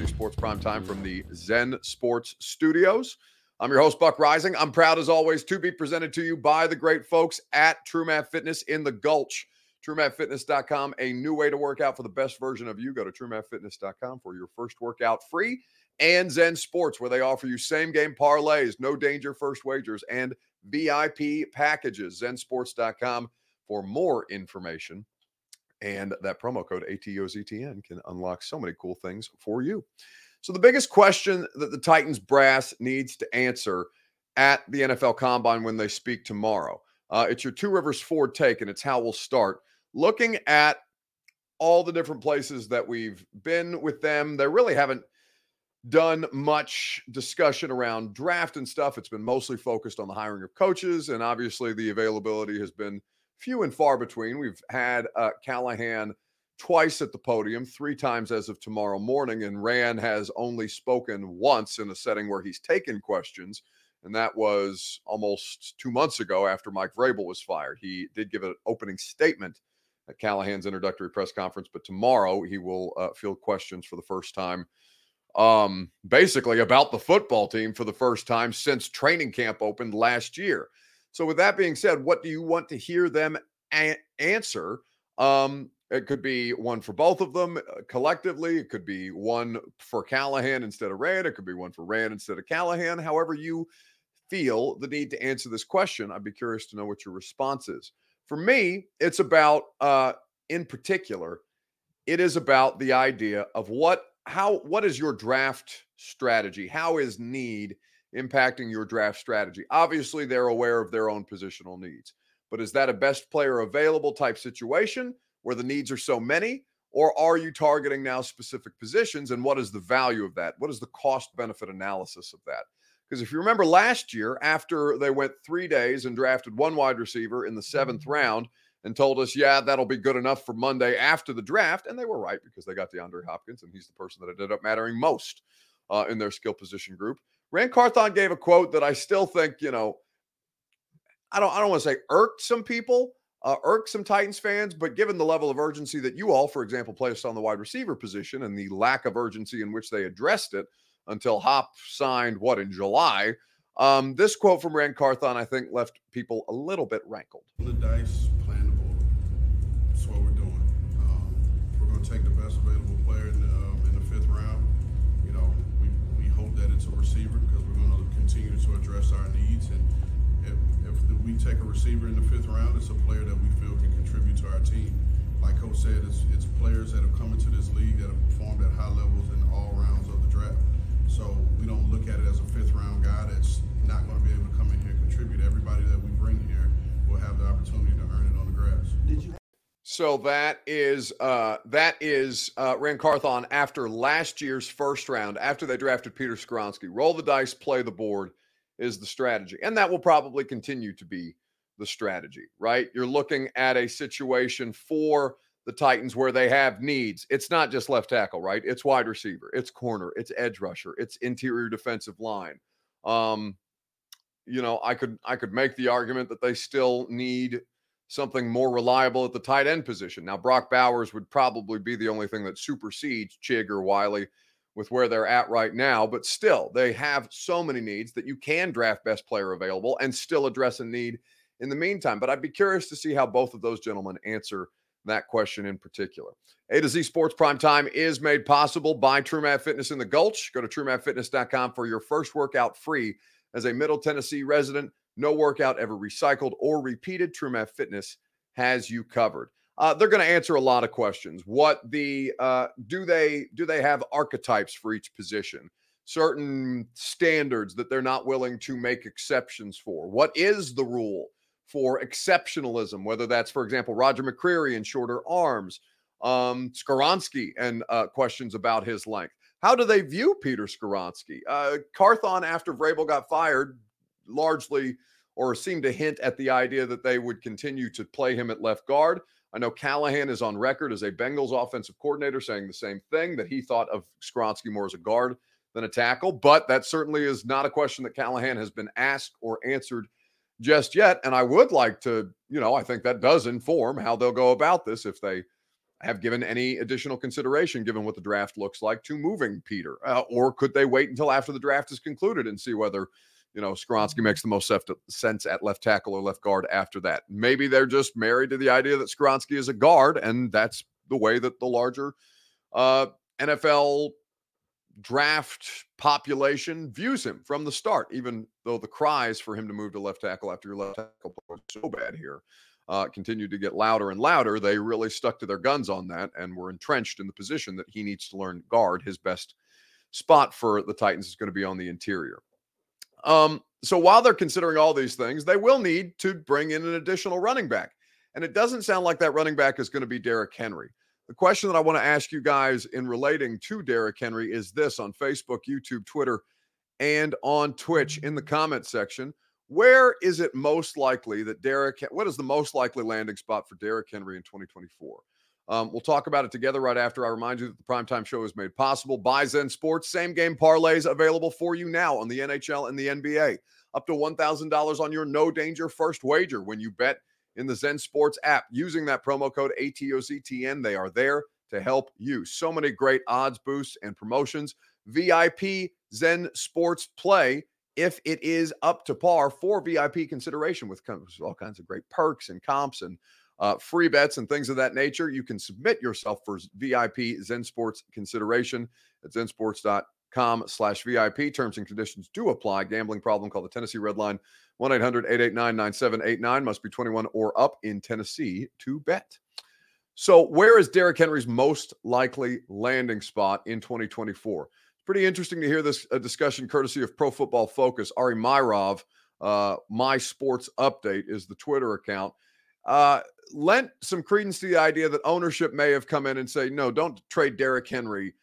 Z Sports Prime Time from the Zen Sports Studios. I'm your host, Buck Reising. I'm proud, as always, to be presented to you by the great folks at TrueMath Fitness in the Gulch. TrueMathFitness.com, a new way to work out for the best version of you. Go to TrueMathFitness.com for your first workout free. And Zen Sports, where they offer you same game parlays, no danger first wagers, and VIP packages. ZenSports.com for more information. And that promo code ATOZTN can unlock so many cool things for you. So, the biggest question that the Titans brass needs to answer at the NFL Combine when they speak tomorrow. Uh, it's your Two Rivers Ford take, and it's how we'll start. Looking at all the different places that we've been with them, they really haven't done much discussion around draft and stuff. It's been mostly focused on the hiring of coaches, and obviously the availability has been few and far between. We've had uh, Callahan twice at the podium, three times as of tomorrow morning, and Ran has only spoken once in a setting where he's taken questions, and that was almost two months ago after Mike Vrabel was fired. He did give an opening statement at Callahan's introductory press conference, but tomorrow he will uh, field questions for the first time um basically about the football team for the first time since training camp opened last year. So, with that being said, what do you want to hear them a- answer? Um, it could be one for both of them uh, collectively. It could be one for Callahan instead of Ran. It could be one for Ran instead of Callahan. However, you feel the need to answer this question, I'd be curious to know what your response is. For me, it's about, uh, in particular, it is about the idea of what, how, what is your draft strategy? How is need impacting your draft strategy. Obviously, they're aware of their own positional needs, but is that a best player available type situation where the needs are so many? Or are you targeting now specific positions? And what is the value of that? What is the cost benefit analysis of that? Because if you remember last year, after they went three days and drafted one wide receiver in the seventh mm-hmm. round and told us, yeah, that'll be good enough for Monday after the draft. And they were right because they got DeAndre Hopkins, and he's the person that ended up mattering most uh, in their skill position group. Ran Carthon gave a quote that I still think, you know, I don't I don't want to say irked some people, uh, irked some Titans fans, but given the level of urgency that you all, for example, placed on the wide receiver position and the lack of urgency in which they addressed it until Hop signed what in July, um, this quote from Ran Carthon, I think, left people a little bit rankled. The dice. That's what we're doing. Um, we're going to take the best available player in the, um, in the fifth round that it's a receiver because we're going to continue to address our needs. And if, if we take a receiver in the fifth round, it's a player that we feel can contribute to our team. Like Coach said, it's, it's players that have come into this league that have performed at high levels in all rounds of the draft. So we don't look at it as a fifth round guy that's not going to be able to come in here and contribute. Everybody that we bring here will have the opportunity to earn it on the grass. Did you so that is uh, that is uh, Ran Carthon after last year's first round, after they drafted Peter Skoronski. Roll the dice, play the board is the strategy, and that will probably continue to be the strategy. Right? You're looking at a situation for the Titans where they have needs. It's not just left tackle, right? It's wide receiver, it's corner, it's edge rusher, it's interior defensive line. Um, you know, I could I could make the argument that they still need something more reliable at the tight end position. Now, Brock Bowers would probably be the only thing that supersedes Chig or Wylie with where they're at right now, but still, they have so many needs that you can draft best player available and still address a need in the meantime. But I'd be curious to see how both of those gentlemen answer that question in particular. A to Z Sports Prime Time is made possible by TrueMath Fitness in the Gulch. Go to truemathfitness.com for your first workout free as a Middle Tennessee resident. No workout ever recycled or repeated. TrueMath Fitness has you covered. Uh, they're going to answer a lot of questions. What the uh, do they do they have archetypes for each position? Certain standards that they're not willing to make exceptions for. What is the rule for exceptionalism? Whether that's, for example, Roger McCreary and shorter arms, um, and uh, questions about his length. How do they view Peter Skoronski? Uh, Carthon, after Vrabel got fired, largely or seemed to hint at the idea that they would continue to play him at left guard. I know Callahan is on record as a Bengals offensive coordinator saying the same thing that he thought of Skoronski more as a guard than a tackle, but that certainly is not a question that Callahan has been asked or answered just yet. And I would like to, you know, I think that does inform how they'll go about this if they have given any additional consideration, given what the draft looks like, to moving Peter? Uh, or could they wait until after the draft is concluded and see whether, you know, Skoronski makes the most sense at left tackle or left guard after that? Maybe they're just married to the idea that Skoronski is a guard, and that's the way that the larger uh, NFL draft population views him from the start, even though the cries for him to move to left tackle after your left tackle was so bad here uh, continued to get louder and louder, they really stuck to their guns on that and were entrenched in the position that he needs to learn guard. His best spot for the Titans is going to be on the interior. Um, so while they're considering all these things, they will need to bring in an additional running back. And it doesn't sound like that running back is going to be Derrick Henry. The question that I want to ask you guys in relating to Derrick Henry is this on Facebook, YouTube, Twitter, and on Twitch in the comment section. Where is it most likely that Derrick? What is the most likely landing spot for Derrick Henry in 2024? Um, we'll talk about it together right after. I remind you that the primetime show is made possible by Zen Sports. Same game parlays available for you now on the NHL and the NBA. Up to $1,000 on your no danger first wager when you bet in the Zen Sports app using that promo code ATOZTN. They are there to help you. So many great odds boosts and promotions. VIP Zen Sports Play if it is up to par for VIP consideration with all kinds of great perks and comps and uh, free bets and things of that nature. You can submit yourself for VIP Zen Sports consideration at zensports.com slash VIP. Terms and conditions do apply. Gambling problem, call the Tennessee Red Line 1-800-889-9789. Must be 21 or up in Tennessee to bet. So where is Derrick Henry's most likely landing spot in 2024? pretty interesting to hear this uh, discussion courtesy of Pro Football Focus. Ari Meirov, uh, My Sports Update is the Twitter account. Uh, lent some credence to the idea that ownership may have come in and say, no, don't trade Derrick Henry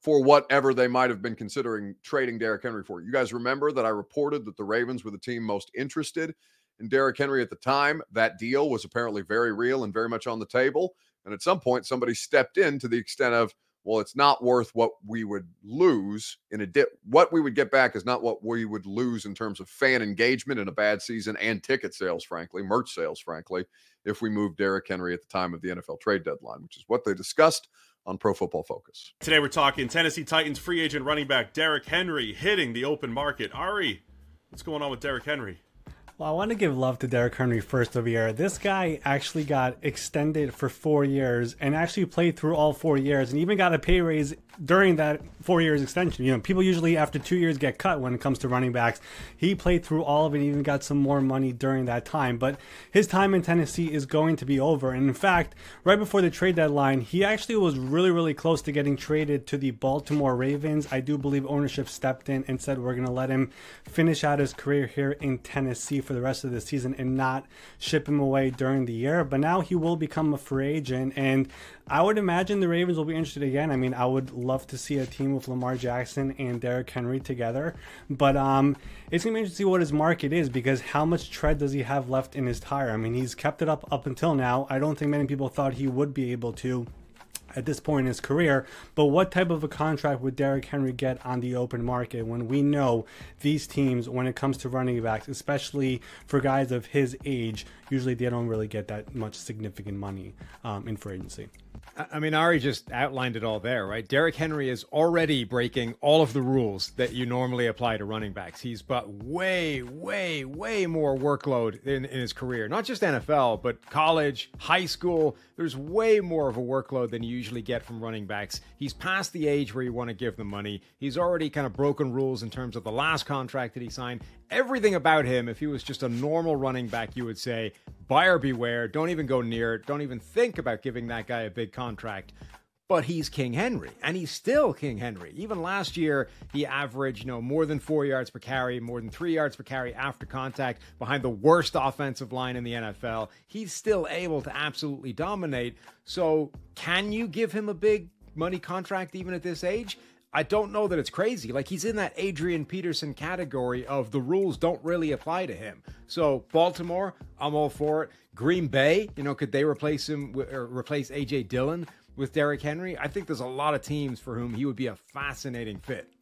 for whatever they might have been considering trading Derrick Henry for. You guys remember that I reported that the Ravens were the team most interested in Derrick Henry at the time. That deal was apparently very real and very much on the table. And at some point, somebody stepped in to the extent of, well, it's not worth what we would lose in a dip. What we would get back is not what we would lose in terms of fan engagement in a bad season and ticket sales, frankly, merch sales, frankly, if we move Derrick Henry at the time of the NFL trade deadline, which is what they discussed on Pro Football Focus. Today we're talking Tennessee Titans free agent running back Derrick Henry hitting the open market. Ari, what's going on with Derrick Henry? Well, I want to give love to Derrick Henry first of year. This guy actually got extended for four years and actually played through all four years and even got a pay raise during that four years extension. You know, people usually after two years get cut when it comes to running backs. He played through all of it, even got some more money during that time. But his time in Tennessee is going to be over. And in fact, right before the trade deadline, he actually was really, really close to getting traded to the Baltimore Ravens. I do believe ownership stepped in and said we're going to let him finish out his career here in Tennessee for the rest of the season and not ship him away during the year. But now he will become a free agent, and I would imagine the Ravens will be interested again. I mean, I would love to see a team with Lamar Jackson and Derrick Henry together, but um, it's gonna be interesting to see what his market is because how much tread does he have left in his tire? I mean, he's kept it up up until now. I don't think many people thought he would be able to at this point in his career. But what type of a contract would Derrick Henry get on the open market when we know these teams, when it comes to running backs, especially for guys of his age, usually they don't really get that much significant money um, in free agency. I mean, Ari just outlined it all there, right? Derrick Henry is already breaking all of the rules that you normally apply to running backs. He's got way, way, way more workload in, in his career. Not just NFL, but college, high school. There's way more of a workload than you usually get from running backs. He's past the age where you want to give them money. He's already kind of broken rules in terms of the last contract that he signed. Everything about him, if he was just a normal running back, you would say, buyer beware. Don't even go near it. Don't even think about giving that guy a big contract. But he's King Henry, and he's still King Henry. Even last year, he averaged, you know, more than four yards per carry, more than three yards per carry after contact, behind the worst offensive line in the NFL. He's still able to absolutely dominate. So, can you give him a big money contract even at this age? I don't know that it's crazy. Like he's in that Adrian Peterson category of the rules don't really apply to him. So Baltimore, I'm all for it. Green Bay, you know, could they replace him or replace AJ Dillon with Derrick Henry? I think there's a lot of teams for whom he would be a fascinating fit.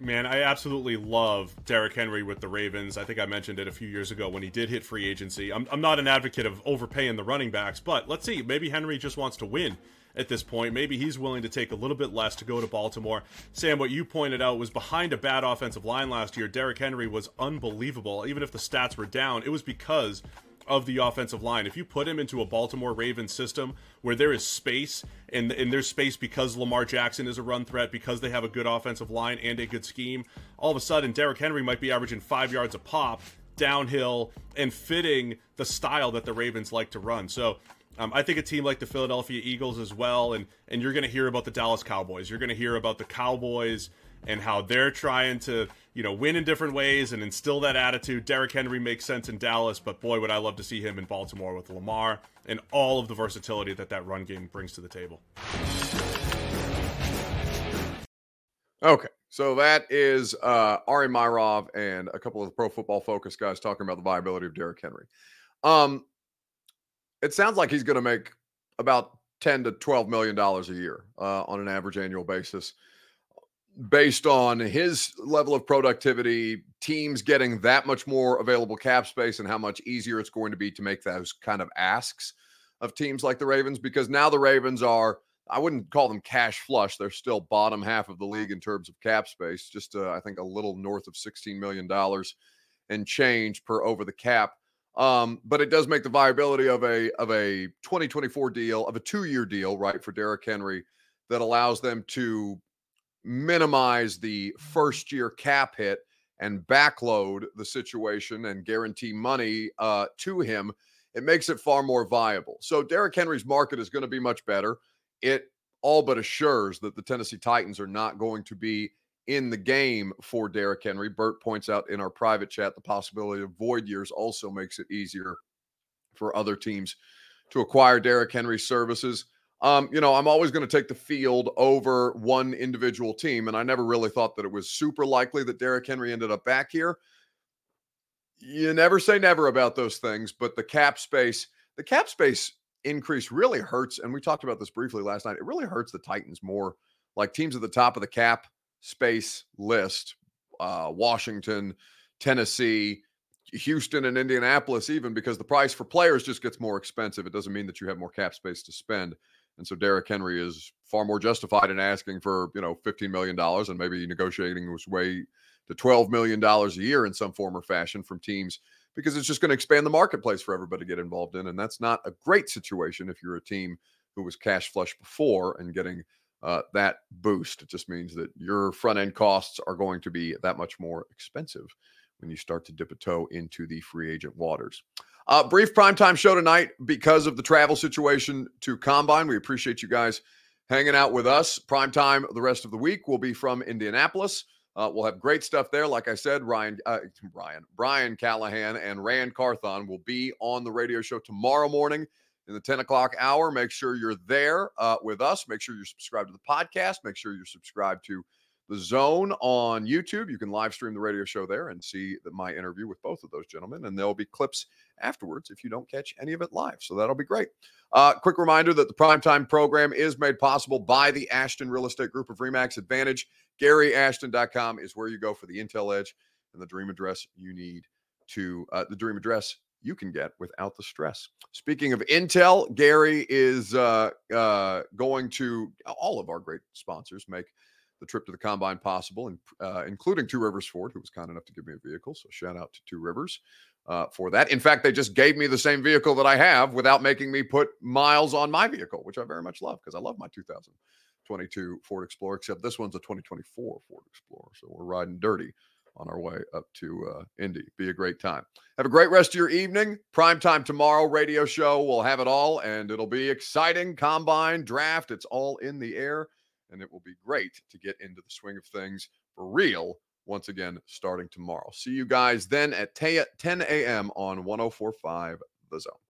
Man, I absolutely love Derrick Henry with the Ravens. I think I mentioned it a few years ago when he did hit free agency. I'm, I'm not an advocate of overpaying the running backs, but let's see. Maybe Henry just wants to win at this point. Maybe he's willing to take a little bit less to go to Baltimore. Sam, what you pointed out was behind a bad offensive line last year, Derrick Henry was unbelievable. Even if the stats were down, it was because of the offensive line. If you put him into a Baltimore Ravens system where there is space and, and there's space because Lamar Jackson is a run threat, because they have a good offensive line and a good scheme, all of a sudden Derrick Henry might be averaging five yards a pop downhill and fitting the style that the Ravens like to run. So um, I think a team like the Philadelphia Eagles as well, and and you're going to hear about the Dallas Cowboys. You're going to hear about the Cowboys and how they're trying to you know win in different ways and instill that attitude. Derrick Henry makes sense in Dallas, but boy, would I love to see him in Baltimore with Lamar and all of the versatility that that run game brings to the table. Okay, so that is uh, Ari Meirov and a couple of the Pro Football Focus guys talking about the viability of Derrick Henry. Um, it sounds like he's going to make about 10 to 12 million dollars a year uh, on an average annual basis based on his level of productivity teams getting that much more available cap space and how much easier it's going to be to make those kind of asks of teams like the Ravens because now the Ravens are I wouldn't call them cash flush they're still bottom half of the league in terms of cap space just uh, I think a little north of 16 million dollars and change per over the cap um, but it does make the viability of a of a 2024 deal of a two year deal, right, for Derrick Henry that allows them to minimize the first year cap hit and backload the situation and guarantee money uh, to him. It makes it far more viable. So Derrick Henry's market is going to be much better. It all but assures that the Tennessee Titans are not going to be in the game for Derrick Henry. Bert points out in our private chat the possibility of void years also makes it easier for other teams to acquire Derrick Henry's services. Um, you know, I'm always going to take the field over one individual team, and I never really thought that it was super likely that Derrick Henry ended up back here. You never say never about those things, but the cap space, the cap space increase really hurts. And we talked about this briefly last night. It really hurts the Titans more. Like teams at the top of the cap space list uh, Washington, Tennessee, Houston, and Indianapolis, even because the price for players just gets more expensive. It doesn't mean that you have more cap space to spend. And so Derrick Henry is far more justified in asking for, you know, $15 million and maybe negotiating his way to $12 million a year in some form or fashion from teams because it's just going to expand the marketplace for everybody to get involved in. And that's not a great situation if you're a team who was cash flush before and getting uh, that boost. It just means that your front end costs are going to be that much more expensive when you start to dip a toe into the free agent waters. Uh, brief primetime show tonight because of the travel situation to Combine. We appreciate you guys hanging out with us. Primetime the rest of the week will be from Indianapolis. Uh, we'll have great stuff there. Like I said, Ryan, uh, Ryan, Brian Callahan and Ran Carthon will be on the radio show tomorrow morning in the 10 o'clock hour. Make sure you're there uh, with us. Make sure you're subscribed to the podcast. Make sure you're subscribed to the zone on YouTube. You can live stream the radio show there and see the, my interview with both of those gentlemen. And there'll be clips afterwards if you don't catch any of it live. So that'll be great. Uh, quick reminder that the primetime program is made possible by the Ashton Real Estate Group of Remax Advantage. GaryAshton.com is where you go for the Intel Edge and the dream address you need to uh, the dream address you can get without the stress. Speaking of Intel, Gary is uh, uh, going to all of our great sponsors make the trip to the combine possible, and uh, including Two Rivers Ford, who was kind enough to give me a vehicle. So shout out to Two Rivers uh, for that. In fact, they just gave me the same vehicle that I have without making me put miles on my vehicle, which I very much love because I love my 2022 Ford Explorer. Except this one's a 2024 Ford Explorer, so we're riding dirty on our way up to uh, Indy. Be a great time. Have a great rest of your evening. Prime time tomorrow, radio show. We'll have it all, and it'll be exciting. Combine, draft, it's all in the air, and it will be great to get into the swing of things for real once again starting tomorrow. See you guys then at 10 a.m. on 1045 The Zone.